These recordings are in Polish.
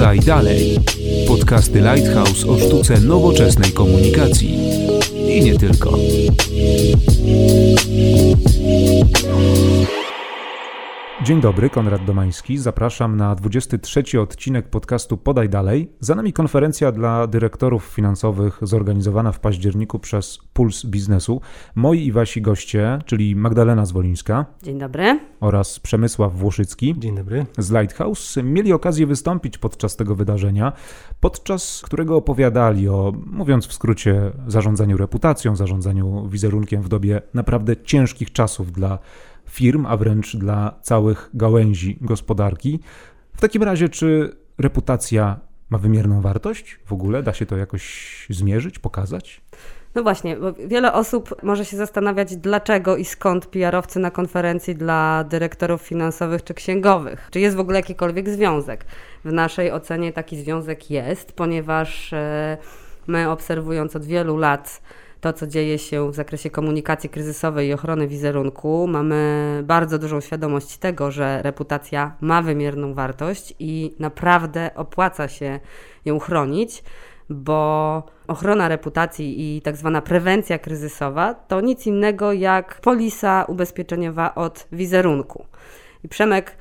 Podaj dalej. Podcasty Lighthouse o sztuce nowoczesnej komunikacji. I nie tylko. Dzień dobry, Konrad Domański. Zapraszam na 23 odcinek podcastu Podaj Dalej. Za nami konferencja dla dyrektorów finansowych zorganizowana w październiku przez Puls Biznesu. Moi i wasi goście, czyli Magdalena Zwolińska. Dzień dobry. Oraz Przemysław Włoszycki. Dzień dobry. Z Lighthouse mieli okazję wystąpić podczas tego wydarzenia, podczas którego opowiadali o, mówiąc w skrócie, zarządzaniu reputacją, zarządzaniu wizerunkiem w dobie naprawdę ciężkich czasów dla firm, a wręcz dla całych gałęzi gospodarki. W takim razie, czy reputacja ma wymierną wartość? W ogóle da się to jakoś zmierzyć, pokazać? No właśnie, bo wiele osób może się zastanawiać, dlaczego i skąd PR-owcy na konferencji dla dyrektorów finansowych czy księgowych. Czy jest w ogóle jakikolwiek związek? W naszej ocenie taki związek jest, ponieważ e, my obserwując od wielu lat to, co dzieje się w zakresie komunikacji kryzysowej i ochrony wizerunku. Mamy bardzo dużą świadomość tego, że reputacja ma wymierną wartość i naprawdę opłaca się ją chronić, bo ochrona reputacji i tak zwana prewencja kryzysowa to nic innego jak polisa ubezpieczeniowa od wizerunku. I Przemek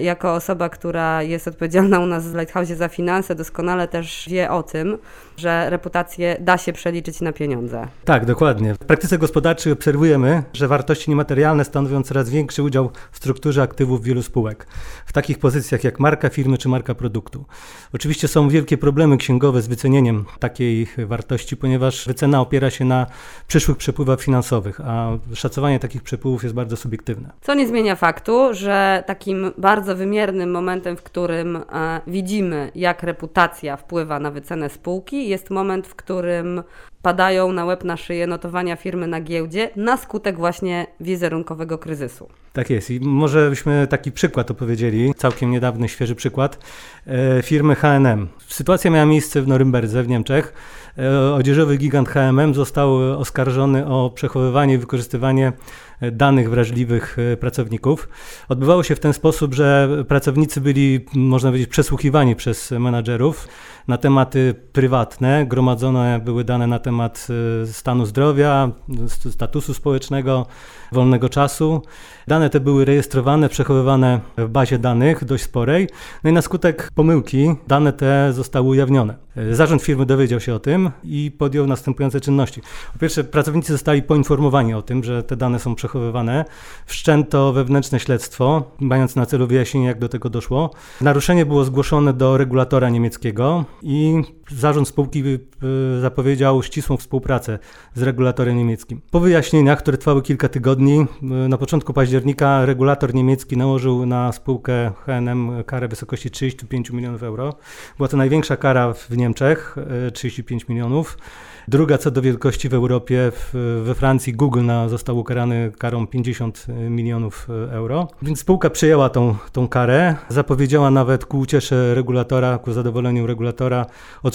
jako osoba, która jest odpowiedzialna u nas w Lighthouse za finanse, doskonale też wie o tym, że reputację da się przeliczyć na pieniądze. Tak, dokładnie. W praktyce gospodarczej obserwujemy, że wartości niematerialne stanowią coraz większy udział w strukturze aktywów wielu spółek. W takich pozycjach jak marka firmy czy marka produktu. Oczywiście są wielkie problemy księgowe z wycenieniem takiej wartości, ponieważ wycena opiera się na przyszłych przepływach finansowych, a szacowanie takich przepływów jest bardzo subiektywne. Co nie zmienia faktu, że takim bardzo wymiernym momentem, w którym e, widzimy, jak reputacja wpływa na wycenę spółki, jest moment, w którym padają na łeb na szyję notowania firmy na giełdzie na skutek właśnie wizerunkowego kryzysu. Tak jest i może byśmy taki przykład opowiedzieli, całkiem niedawny, świeży przykład e, firmy H&M. Sytuacja miała miejsce w Norymberdze w Niemczech. E, odzieżowy gigant H&M został oskarżony o przechowywanie i wykorzystywanie danych wrażliwych e, pracowników. Odbywało się w ten sposób, że pracownicy byli, można powiedzieć, przesłuchiwani przez menadżerów na tematy prywatne. Gromadzone były dane na temat e, stanu zdrowia, statusu społecznego, wolnego czasu. Dane te były rejestrowane, przechowywane w bazie danych dość sporej. No i na skutek pomyłki dane te zostały ujawnione. Zarząd firmy dowiedział się o tym i podjął następujące czynności. Po pierwsze, pracownicy zostali poinformowani o tym, że te dane są przechowywane. Wszczęto wewnętrzne śledztwo, mając na celu wyjaśnienie, jak do tego doszło. Naruszenie było zgłoszone do regulatora niemieckiego i zarząd spółki y, zapowiedział ścisłą współpracę z regulatorem niemieckim. Po wyjaśnieniach, które trwały kilka tygodni, y, na początku października regulator niemiecki nałożył na spółkę H&M karę w wysokości 35 milionów euro. Była to największa kara w Niemczech, 35 y, milionów. Druga co do wielkości w Europie, we Francji Google na, został ukarany karą 50 milionów euro. Więc spółka przyjęła tą, tą karę, zapowiedziała nawet ku uciesze regulatora, ku zadowoleniu regulatora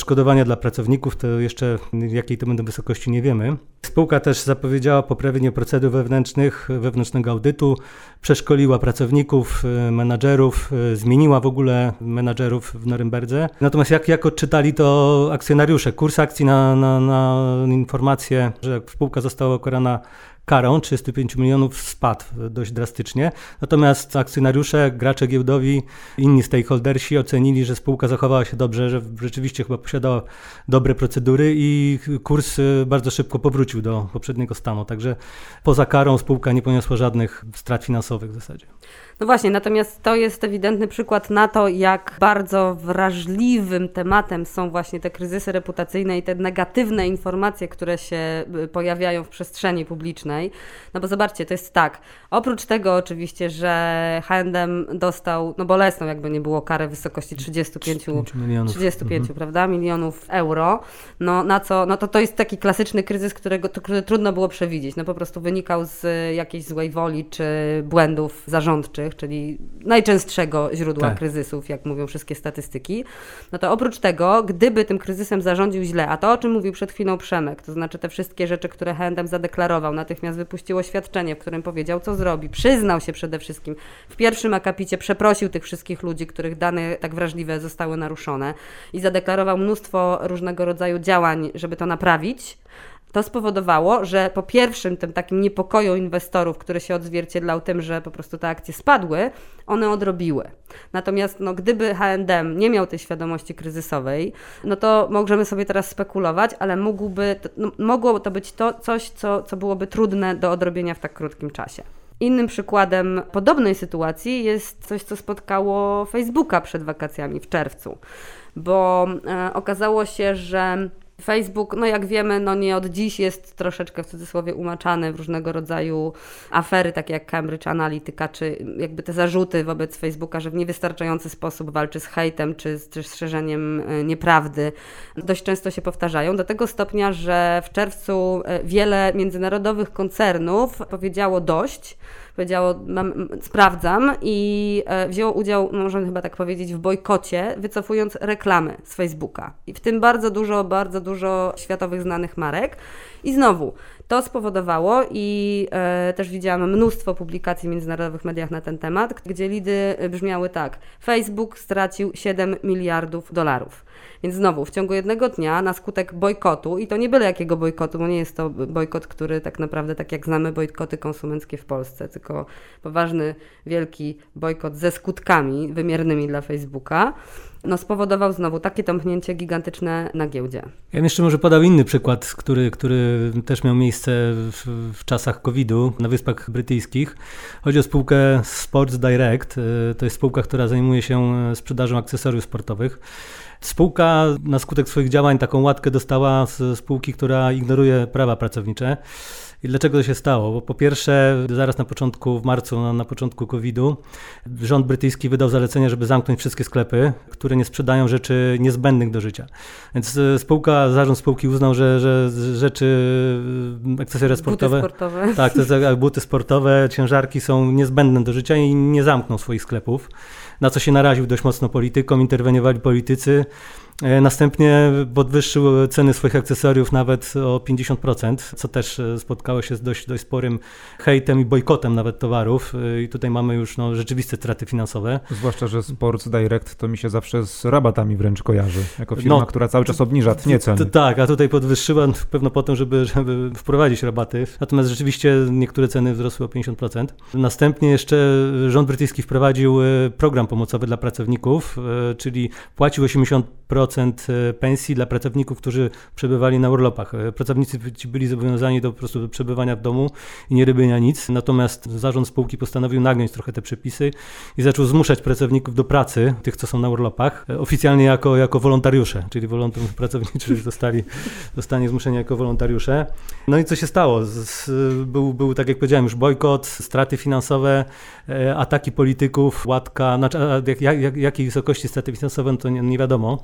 odszkodowania dla pracowników, to jeszcze jakiej to będą wysokości nie wiemy. Spółka też zapowiedziała poprawienie procedur wewnętrznych, wewnętrznego audytu, przeszkoliła pracowników, menadżerów, zmieniła w ogóle menadżerów w Norymberdze. Natomiast jak, jak odczytali to akcjonariusze? Kurs akcji na, na, na informację, że spółka została ukarana karą 35 milionów spadł dość drastycznie. Natomiast akcjonariusze, gracze giełdowi, inni stakeholdersi ocenili, że spółka zachowała się dobrze, że rzeczywiście chyba posiadała dobre procedury i kurs y, bardzo szybko powrócił do poprzedniego stanu. Także poza karą spółka nie poniosła żadnych strat finansowych w zasadzie. No właśnie, natomiast to jest ewidentny przykład na to, jak bardzo wrażliwym tematem są właśnie te kryzysy reputacyjne i te negatywne informacje, które się y, pojawiają w przestrzeni publicznej. No bo zobaczcie, to jest tak, oprócz tego oczywiście, że H&M dostał, no bolesną jakby nie było, karę w wysokości 35, milionów. 35 mhm. prawda, milionów euro, no na co, no to to jest taki klasyczny kryzys, którego to, który trudno było przewidzieć, no po prostu wynikał z jakiejś złej woli czy błędów zarządczych, czyli najczęstszego źródła tak. kryzysów, jak mówią wszystkie statystyki, no to oprócz tego, gdyby tym kryzysem zarządził źle, a to o czym mówił przed chwilą Przemek, to znaczy te wszystkie rzeczy, które H&M zadeklarował, natychmiast natychmiast wypuścił oświadczenie, w którym powiedział, co zrobi. Przyznał się przede wszystkim. W pierwszym akapicie przeprosił tych wszystkich ludzi, których dane tak wrażliwe zostały naruszone i zadeklarował mnóstwo różnego rodzaju działań, żeby to naprawić. To spowodowało, że po pierwszym tym takim niepokoju inwestorów, który się odzwierciedlał tym, że po prostu te akcje spadły, one odrobiły. Natomiast no, gdyby H&M nie miał tej świadomości kryzysowej, no to możemy sobie teraz spekulować, ale mógłby, no, mogło to być to coś, co, co byłoby trudne do odrobienia w tak krótkim czasie. Innym przykładem podobnej sytuacji jest coś, co spotkało Facebooka przed wakacjami w czerwcu, bo e, okazało się, że Facebook, no jak wiemy, no nie od dziś jest troszeczkę w cudzysłowie umaczany w różnego rodzaju afery, takie jak Cambridge Analytica, czy jakby te zarzuty wobec Facebooka, że w niewystarczający sposób walczy z hejtem, czy, czy z szerzeniem e, nieprawdy, dość często się powtarzają, do tego stopnia, że w czerwcu e, wiele międzynarodowych koncernów powiedziało dość, powiedziało, mam, sprawdzam i e, wzięło udział, można chyba tak powiedzieć, w bojkocie, wycofując reklamy z Facebooka. I w tym bardzo dużo, bardzo dużo światowych znanych marek. I znowu, to spowodowało i e, też widziałam mnóstwo publikacji w międzynarodowych mediach na ten temat, gdzie lidy brzmiały tak: Facebook stracił 7 miliardów dolarów. Więc znowu, w ciągu jednego dnia na skutek bojkotu, i to nie byle jakiego bojkotu, bo nie jest to bojkot, który tak naprawdę, tak jak znamy bojkoty konsumenckie w Polsce, tylko poważny, wielki bojkot ze skutkami wymiernymi dla Facebooka, no spowodował znowu takie tąpnięcie gigantyczne na giełdzie. Ja bym jeszcze może podał inny przykład, który, który też miał miejsce w, w czasach COVID-u na Wyspach Brytyjskich. Chodzi o spółkę Sports Direct. To jest spółka, która zajmuje się sprzedażą akcesoriów sportowych. Spółka na skutek swoich działań taką łatkę dostała z spółki, która ignoruje prawa pracownicze. I dlaczego to się stało? Bo po pierwsze, zaraz na początku, w marcu, na, na początku COVID-u, rząd brytyjski wydał zalecenie, żeby zamknąć wszystkie sklepy, które nie sprzedają rzeczy niezbędnych do życia. Więc e, spółka, zarząd spółki uznał, że, że rzeczy, e, akcesoria sportowe, buty sportowe. Tak, te buty sportowe, ciężarki są niezbędne do życia i nie zamkną swoich sklepów na co się naraził dość mocno politykom, interweniowali politycy. E, następnie podwyższył ceny swoich akcesoriów nawet o 50%, co też e, spotkało się z dość, dość sporym hejtem i bojkotem nawet towarów. E, I tutaj mamy już no, rzeczywiste straty finansowe. Zwłaszcza, że Sports Direct to mi się zawsze z rabatami wręcz kojarzy, jako firma, no, która cały czas obniża tnie ceny. Tak, a tutaj podwyższyła pewno po to, żeby, żeby wprowadzić rabaty. Natomiast rzeczywiście niektóre ceny wzrosły o 50%. Następnie jeszcze rząd brytyjski wprowadził program pomocowy dla pracowników, czyli płacił 80% E, pensji dla pracowników, którzy przebywali na urlopach. E, pracownicy byli zobowiązani do po prostu przebywania w domu i nie robienia nic. Natomiast zarząd spółki postanowił nagiąć trochę te przepisy i zaczął zmuszać pracowników do pracy, tych, co są na urlopach, e, oficjalnie jako, jako wolontariusze, czyli wolontariusze pracowniczy zostali, zostali zmuszeni jako wolontariusze. No i co się stało? Był, był, tak jak powiedziałem, już bojkot, straty finansowe, ataki polityków, łatka, znaczy, jak, jak, jakiej wysokości straty finansowe, to nie, nie wiadomo.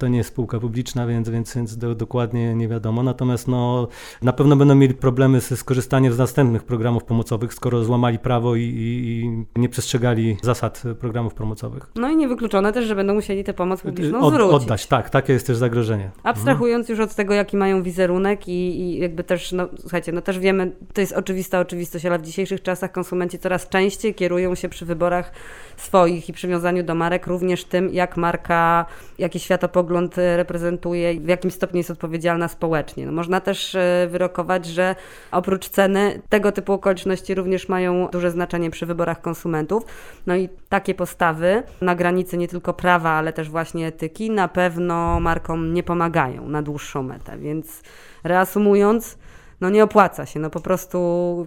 To nie jest spółka publiczna, więc, więc, więc do, dokładnie nie wiadomo. Natomiast no, na pewno będą mieli problemy ze skorzystaniem z następnych programów pomocowych, skoro złamali prawo i, i, i nie przestrzegali zasad programów pomocowych. No i niewykluczone też, że będą musieli tę pomoc publiczną od, zwrócić. Oddać, tak, takie jest też zagrożenie. Abstrahując mhm. już od tego, jaki mają wizerunek i, i jakby też, no słuchajcie, no też wiemy, to jest oczywista oczywistość, ale w dzisiejszych czasach konsumenci coraz częściej kierują się przy wyborach swoich i przywiązaniu do marek również tym, jak marka, jaki światopogląd reprezentuje i w jakim stopniu jest odpowiedzialna społecznie. No można też e, wyrokować, że oprócz ceny tego typu okoliczności również mają duże znaczenie przy wyborach konsumentów. No i takie postawy na granicy nie tylko prawa, ale też właśnie etyki na pewno markom nie pomagają na dłuższą metę. Więc reasumując, no nie opłaca się. No po prostu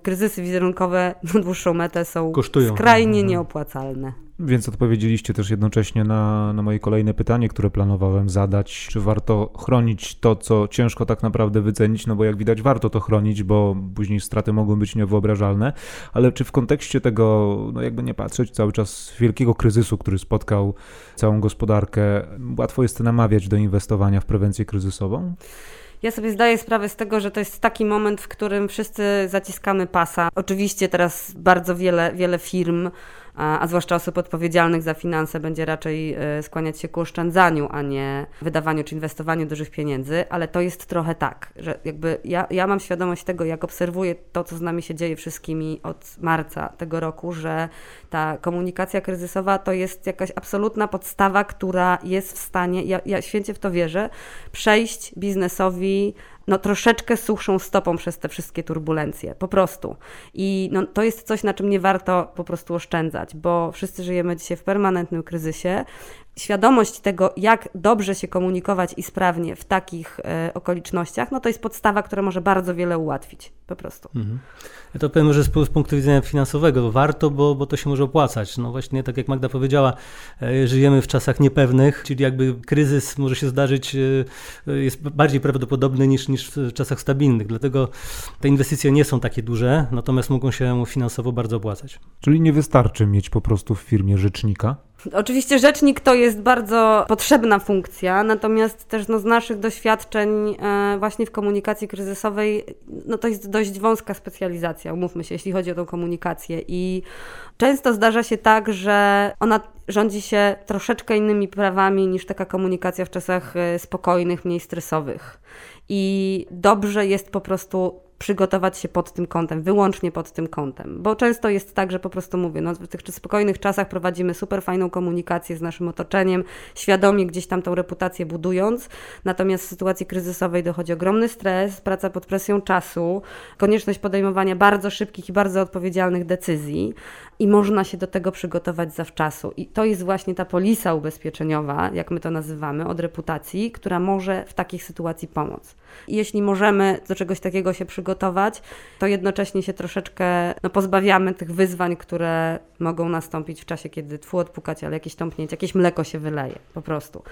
kryzysy wizerunkowe na dłuższą metę są Kosztują. skrajnie mhm. nieopłacalne. Więc odpowiedzieliście też jednocześnie na, na moje kolejne pytanie, które planowałem zadać. Czy warto chronić to, co ciężko tak naprawdę wycenić? No bo jak widać, warto to chronić, bo później straty mogą być niewyobrażalne. Ale czy w kontekście tego, no jakby nie patrzeć, cały czas wielkiego kryzysu, który spotkał całą gospodarkę, łatwo jest namawiać do inwestowania w prewencję kryzysową? Ja sobie zdaję sprawę z tego, że to jest taki moment, w którym wszyscy zaciskamy pasa. Oczywiście teraz bardzo wiele, wiele firm a, zwłaszcza osób odpowiedzialnych za finanse będzie raczej y, skłaniać się ku oszczędzaniu, a nie wydawaniu czy inwestowaniu dużych pieniędzy, ale to jest trochę tak, że jakby ja, ja mam świadomość tego, jak obserwuję to, co z nami się dzieje wszystkimi od marca tego roku, że ta komunikacja kryzysowa to jest jakaś absolutna podstawa, która jest w stanie, ja, ja święcie w to wierzę, przejść biznesowi no, troszeczkę suchszą stopą przez te wszystkie turbulencje, po prostu. I no, to jest coś, na czym nie warto po prostu oszczędzać, bo wszyscy żyjemy dzisiaj w permanentnym kryzysie. Świadomość tego, jak dobrze się komunikować i sprawnie w takich e, okolicznościach, no to jest podstawa, która może bardzo wiele ułatwić, po prostu. Mhm. Ja to powiem, że z, z, punktu widzenia finansowego warto, bo, bo to się może opłacać. No właśnie, tak jak Magda powiedziała, e, żyjemy w czasach niepewnych, czyli jakby kryzys może się zdarzyć, e, jest bardziej prawdopodobny niż, niż w czasach stabilnych. Dlatego te inwestycje nie są takie duże, natomiast mogą się finansowo bardzo opłacać. Czyli nie wystarczy mieć po prostu w firmie rzecznika? Oczywiście rzecznik to jest bardzo potrzebna funkcja, natomiast też no, z naszych doświadczeń e, właśnie w komunikacji kryzysowej, no to jest dość wąska specjalizacja, umówmy się, jeśli chodzi o tą komunikację i często zdarza się tak, że ona rządzi się troszeczkę innymi prawami niż taka komunikacja w czasach e, spokojnych, mniej stresowych. I dobrze jest po prostu przygotować się pod tym kątem, wyłącznie pod tym kątem. Bo często jest tak, że po prostu mówię, no, w tych spokojnych czasach prowadzimy super fajną komunikację z naszym otoczeniem, świadomie gdzieś tam tą reputację budując, natomiast w sytuacji kryzysowej dochodzi ogromny stres, praca pod presją czasu, konieczność podejmowania bardzo szybkich i bardzo odpowiedzialnych decyzji i można się do tego przygotować zawczasu. I to jest właśnie ta polisa ubezpieczeniowa, jak my to nazywamy, od reputacji, która może w takich sytuacji pomóc. I jeśli możemy do czegoś takiego się przygotować, to jednocześnie się troszeczkę no, pozbawiamy tych wyzwań, które mogą nastąpić w czasie, kiedy tfu odpukać, ale jakieś tąpnięcie, jakieś mleko się wyleje, po prostu.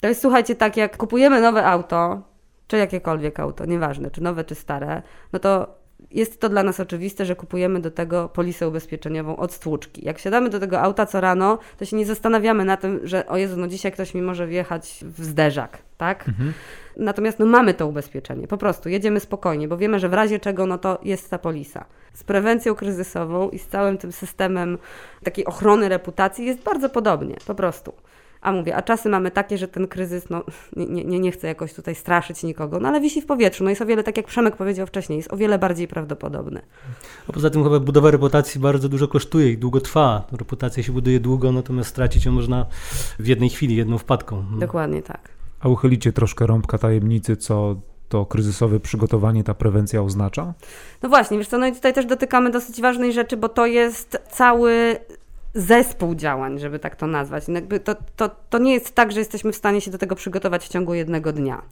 To jest, słuchajcie, tak jak kupujemy nowe auto, czy jakiekolwiek auto, nieważne, czy nowe, czy stare, no to jest to dla nas oczywiste, że kupujemy do tego polisę ubezpieczeniową od stłuczki. Jak siadamy do tego auta co rano, to się nie zastanawiamy na tym, że o Jezu, no dzisiaj ktoś mi może wjechać w zderzak, tak? Mhm. Natomiast no mamy to ubezpieczenie, po prostu jedziemy spokojnie, bo wiemy, że w razie czego no to jest ta polisa. Z prewencją kryzysową i z całym tym systemem takiej ochrony reputacji jest bardzo podobnie, po prostu. A mówię, a czasy mamy takie, że ten kryzys, no nie, nie, nie chcę jakoś tutaj straszyć nikogo, no ale wisi w powietrzu. No jest o wiele, tak jak Przemek powiedział wcześniej, jest o wiele bardziej prawdopodobny. A poza tym chyba budowa reputacji bardzo dużo kosztuje i długo trwa. Reputacja się buduje długo, natomiast stracić ją można w jednej chwili, jedną wpadką. Dokładnie tak. A uchylicie troszkę rąbka tajemnicy, co to kryzysowe przygotowanie, ta prewencja oznacza? No właśnie, wiesz co, no i tutaj też dotykamy dosyć ważnej rzeczy, bo to jest cały zespół działań, żeby tak to nazwać. Jakby to, to, to nie jest tak, że jesteśmy w stanie się do tego przygotować w ciągu jednego dnia.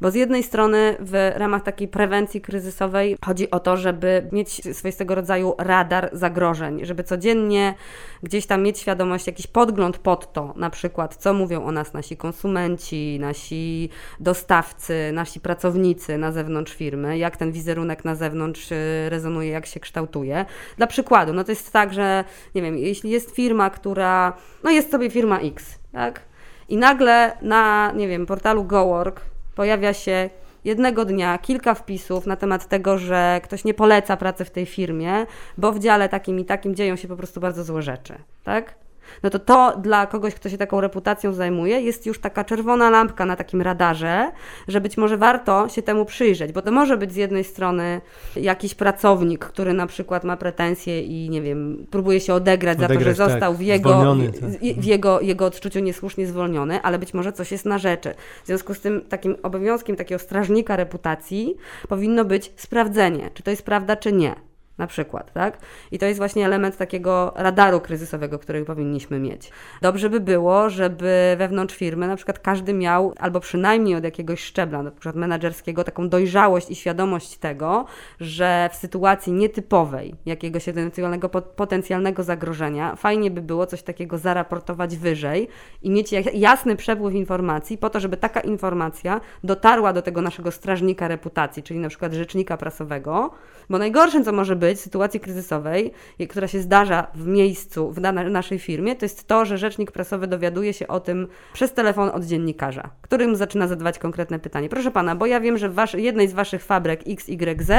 Bo z jednej strony w ramach takiej prewencji kryzysowej chodzi o to, żeby mieć swoistego rodzaju radar zagrożeń, żeby codziennie gdzieś tam mieć świadomość, jakiś podgląd pod to, na przykład co mówią o nas nasi konsumenci, nasi dostawcy, nasi pracownicy na zewnątrz firmy, jak ten wizerunek na zewnątrz y, rezonuje, jak się kształtuje. Dla przykładu, no to jest tak, że nie wiem, jeśli jest firma, która, no jest sobie firma X, tak? I nagle na, nie wiem, portalu GoWork pojawia się jednego dnia kilka wpisów na temat tego, że ktoś nie poleca pracy w tej firmie, bo w dziale takim i takim dzieją się po prostu bardzo złe rzeczy, tak? No to to dla kogoś, kto się taką reputacją zajmuje, jest już taka czerwona lampka na takim radarze, że być może warto się temu przyjrzeć, bo to może być z jednej strony jakiś pracownik, który na przykład ma pretensje i nie wiem, próbuje się odegrać, odegrać za to, że został tak, w, jego, tak. w jego, jego odczuciu niesłusznie zwolniony, ale być może coś jest na rzeczy. W związku z tym takim obowiązkiem takiego strażnika reputacji powinno być sprawdzenie, czy to jest prawda, czy nie na przykład, tak? I to jest właśnie element takiego radaru kryzysowego, który powinniśmy mieć. Dobrze by było, żeby wewnątrz firmy na przykład każdy miał, albo przynajmniej od jakiegoś szczebla, na przykład menedżerskiego, taką dojrzałość i świadomość tego, że w sytuacji nietypowej, jakiegoś ewentualnego potencjalnego zagrożenia, fajnie by było coś takiego zaraportować wyżej i mieć jasny przepływ informacji po to, żeby taka informacja dotarła do tego naszego strażnika reputacji, czyli na przykład rzecznika prasowego, bo najgorszym, co może być, być sytuacji kryzysowej, która się zdarza w miejscu, w naszej firmie, to jest to, że rzecznik prasowy dowiaduje się o tym przez telefon od dziennikarza, którym zaczyna zadawać konkretne pytanie. Proszę pana, bo ja wiem, że w wasz, jednej z waszych fabryk XYZ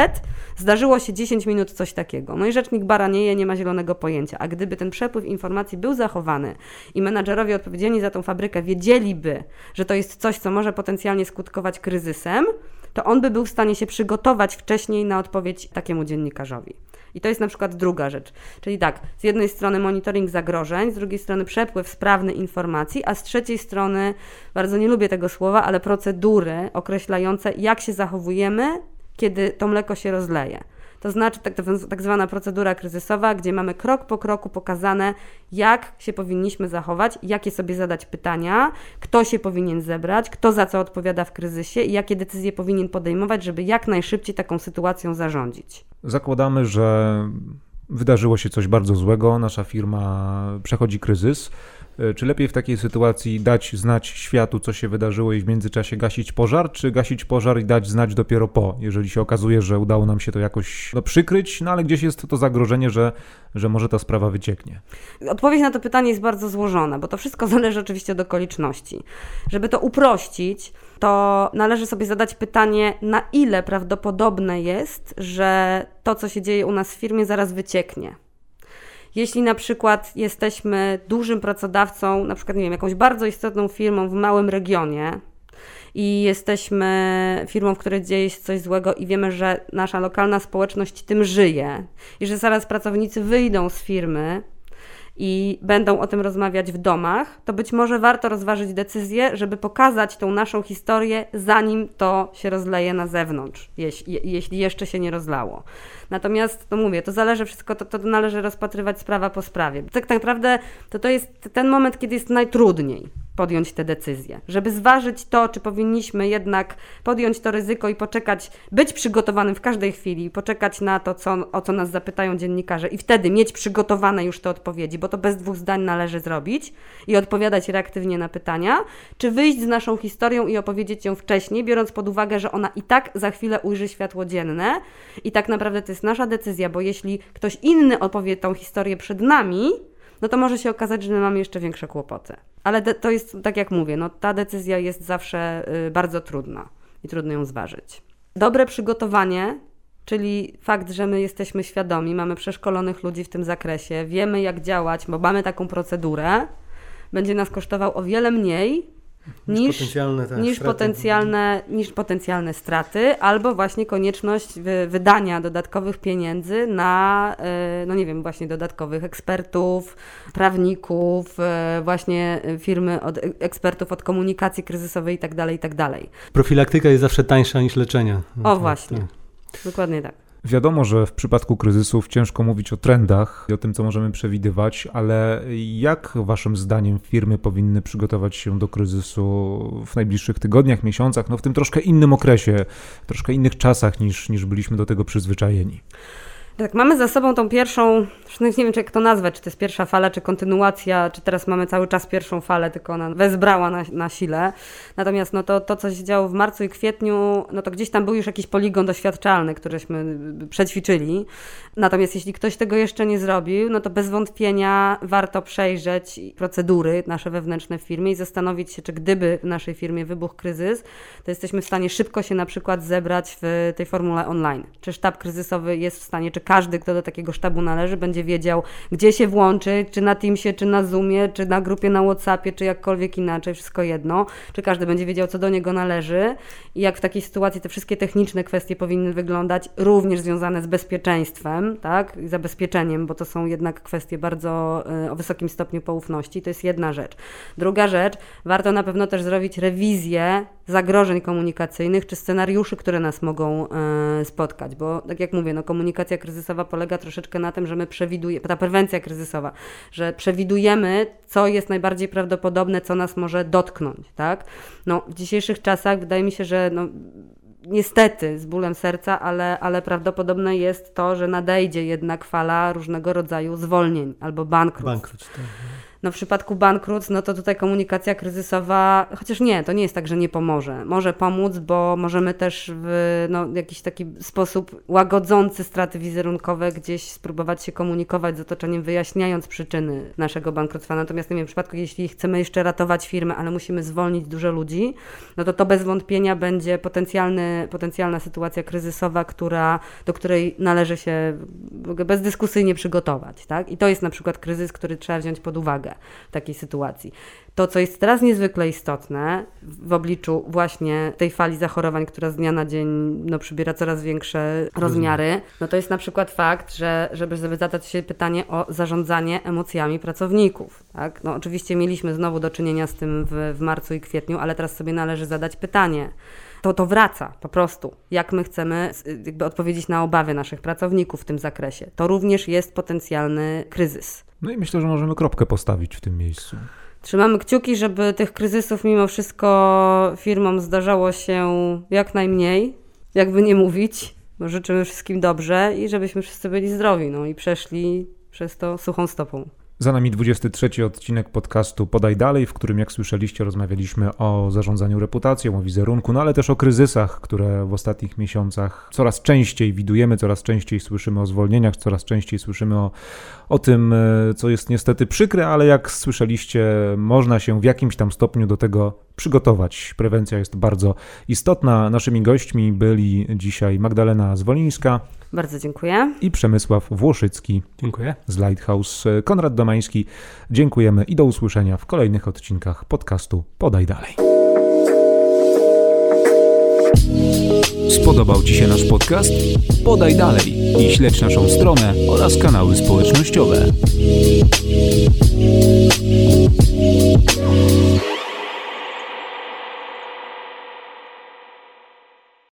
zdarzyło się 10 minut coś takiego. No i rzecznik baranieje, nie ma zielonego pojęcia. A gdyby ten przepływ informacji był zachowany i menadżerowie odpowiedzialni za tą fabrykę wiedzieliby, że to jest coś, co może potencjalnie skutkować kryzysem, to on by był w stanie się przygotować wcześniej na odpowiedź takiemu dziennikarzowi. I to jest na przykład druga rzecz. Czyli tak, z jednej strony monitoring zagrożeń, z drugiej strony przepływ sprawny informacji, a z trzeciej strony, bardzo nie lubię tego słowa, ale procedury określające, jak się zachowujemy, kiedy to mleko się rozleje. To znaczy tak, tak zwana procedura kryzysowa, gdzie mamy krok po kroku pokazane, jak się powinniśmy zachować, jakie sobie zadać pytania, kto się powinien zebrać, kto za co odpowiada w kryzysie i jakie decyzje powinien podejmować, żeby jak najszybciej taką sytuacją zarządzić. Zakładamy, że wydarzyło się coś bardzo złego, nasza firma przechodzi kryzys. E, czy lepiej w takiej sytuacji dać znać światu, co się wydarzyło i w międzyczasie gasić pożar, czy gasić pożar i dać znać dopiero po, jeżeli się okazuje, że udało nam się to jakoś no, przykryć, no ale gdzieś jest to zagrożenie, że, że może ta sprawa wycieknie? Odpowiedź na to pytanie jest bardzo złożona, bo to wszystko zależy oczywiście od okoliczności. Żeby to uprościć, to należy sobie zadać pytanie, na ile prawdopodobne jest, że to, co się dzieje u nas w firmie, zaraz wycieknie. Jeśli na przykład jesteśmy dużym pracodawcą, na przykład, nie wiem, jakąś bardzo istotną firmą w małym regionie, i jesteśmy firmą, w której dzieje się coś złego i wiemy, że nasza lokalna społeczność tym żyje i że zaraz pracownicy wyjdą z firmy i będą o tym rozmawiać w domach, to być może warto rozważyć decyzję, żeby pokazać tą naszą historię, zanim to się rozleje na zewnątrz, jeśli, jeśli jeszcze się nie rozlało. Natomiast, to mówię, to zależy wszystko, to, to należy rozpatrywać sprawa po sprawie. Tak naprawdę to, to jest ten moment, kiedy jest najtrudniej podjąć te decyzje, żeby zważyć to, czy powinniśmy jednak podjąć to ryzyko i poczekać, być przygotowanym w każdej chwili, poczekać na to, co, o co nas zapytają dziennikarze i wtedy mieć przygotowane już te odpowiedzi, bo to bez dwóch zdań należy zrobić i odpowiadać reaktywnie na pytania, czy wyjść z naszą historią i opowiedzieć ją wcześniej, biorąc pod uwagę, że ona i tak za chwilę ujrzy światło dzienne i tak naprawdę to jest nasza decyzja, bo jeśli ktoś inny opowie tą historię przed nami, no to może się okazać, że my mamy jeszcze większe kłopoty. Ale to jest, tak jak mówię, no ta decyzja jest zawsze y, bardzo trudna i trudno ją zważyć. Dobre przygotowanie, czyli fakt, że my jesteśmy świadomi, mamy przeszkolonych ludzi w tym zakresie, wiemy jak działać, bo mamy taką procedurę, będzie nas kosztował o wiele mniej niż, potencjalne, tak, niż, potencjalne, niż potencjalne straty, albo właśnie konieczność wydania dodatkowych pieniędzy na, e, no nie wiem, właśnie dodatkowych ekspertów, prawników, e, właśnie firmy od ekspertów od komunikacji kryzysowej itd., tak itd. Tak Profilaktyka jest zawsze tańsza niż leczenie. O tak, właśnie, tak. dokładnie tak. Wiadomo, że w przypadku kryzysów ciężko mówić o trendach i o tym, co możemy przewidywać, ale jak Waszym zdaniem firmy powinny przygotować się do kryzysu w najbliższych tygodniach, miesiącach, no w tym troszkę innym okresie, troszkę innych czasach niż, niż byliśmy do tego przyzwyczajeni? Tak, mamy za sobą tą pierwszą, nie wiem, czy jak to nazwać, czy to jest pierwsza fala, czy kontynuacja, czy teraz mamy cały czas pierwszą falę, tylko ona wezbrała na, na sile. Natomiast no to, to, co się działo w marcu i kwietniu, no to gdzieś tam był już jakiś poligon doświadczalny, któryśmy przećwiczyli. Natomiast jeśli ktoś tego jeszcze nie zrobił, no to bez wątpienia warto przejrzeć procedury nasze wewnętrzne w firmie i zastanowić się, czy gdyby w naszej firmie wybuchł kryzys, to jesteśmy w stanie szybko się na przykład zebrać w tej formule online. Czy sztab kryzysowy jest w stanie, czy każdy, kto do takiego sztabu należy, będzie wiedział, gdzie się włączyć, czy na Teamsie, czy na Zoomie, czy na grupie na Whatsappie, czy jakkolwiek inaczej, wszystko jedno. Czy każdy będzie wiedział, co do niego należy i jak w takiej sytuacji te wszystkie techniczne kwestie powinny wyglądać, również związane z bezpieczeństwem, tak, i zabezpieczeniem, bo to są jednak kwestie bardzo y, o wysokim stopniu poufności. To jest jedna rzecz. Druga rzecz, warto na pewno też zrobić rewizję zagrożeń komunikacyjnych, czy scenariuszy, które nas mogą y, spotkać, bo tak jak mówię, no komunikacja kryzysowa kryzysowa polega troszeczkę na tym, że my przewidujemy, ta prewencja kryzysowa, że przewidujemy, co jest najbardziej prawdopodobne, co nas może dotknąć, tak? No, w dzisiejszych czasach wydaje mi się, że no, niestety z bólem serca, ale, ale prawdopodobne jest to, że nadejdzie jednak fala różnego rodzaju zwolnień albo bankructw. Tak. No w przypadku bankructw, no to tutaj komunikacja kryzysowa, chociaż nie, to nie jest tak, że nie pomoże. Może pomóc, bo możemy też w no, jakiś taki sposób łagodzący straty wizerunkowe gdzieś spróbować się komunikować z otoczeniem, wyjaśniając przyczyny naszego bankructwa. Natomiast w przypadku, jeśli chcemy jeszcze ratować firmę, ale musimy zwolnić dużo ludzi, no to to bez wątpienia będzie potencjalny, potencjalna sytuacja kryzysowa, która, do której należy się bezdyskusyjnie przygotować. Tak? I to jest na przykład kryzys, który trzeba wziąć pod uwagę takiej sytuacji. To, co jest teraz niezwykle istotne w obliczu właśnie tej fali zachorowań, która z dnia na dzień no, przybiera coraz większe rozmiary, no to jest na przykład fakt, że żeby zadać się pytanie o zarządzanie emocjami pracowników. Tak? No, oczywiście mieliśmy znowu do czynienia z tym w, w marcu i kwietniu, ale teraz sobie należy zadać pytanie, to to wraca po prostu. Jak my chcemy jakby odpowiedzieć na obawy naszych pracowników w tym zakresie. To również jest potencjalny kryzys. No i myślę, że możemy kropkę postawić w tym miejscu. Trzymamy kciuki, żeby tych kryzysów mimo wszystko firmom zdarzało się jak najmniej, jakby nie mówić. Życzymy wszystkim dobrze i żebyśmy wszyscy byli zdrowi no i przeszli przez to suchą stopą. Za nami 23 odcinek podcastu Podaj Dalej, w którym, jak słyszeliście, rozmawialiśmy o zarządzaniu reputacją, o wizerunku, no ale też o kryzysach, które w ostatnich miesiącach coraz częściej widujemy, coraz częściej słyszymy o zwolnieniach, coraz częściej słyszymy o, o tym, e, co jest niestety przykre, ale jak słyszeliście, można się w jakimś tam stopniu do tego przygotować. Prewencja jest bardzo istotna. Naszymi gośćmi byli dzisiaj Magdalena Zwolińska. Bardzo dziękuję. I Przemysław Włoszycki. Dziękuję. Z Lighthouse. Konrad Domański. Dziękujemy i do usłyszenia w kolejnych odcinkach podcastu Podaj Dalej. Spodobał Ci się nasz podcast? Podaj dalej i śledź naszą stronę oraz kanały społecznościowe.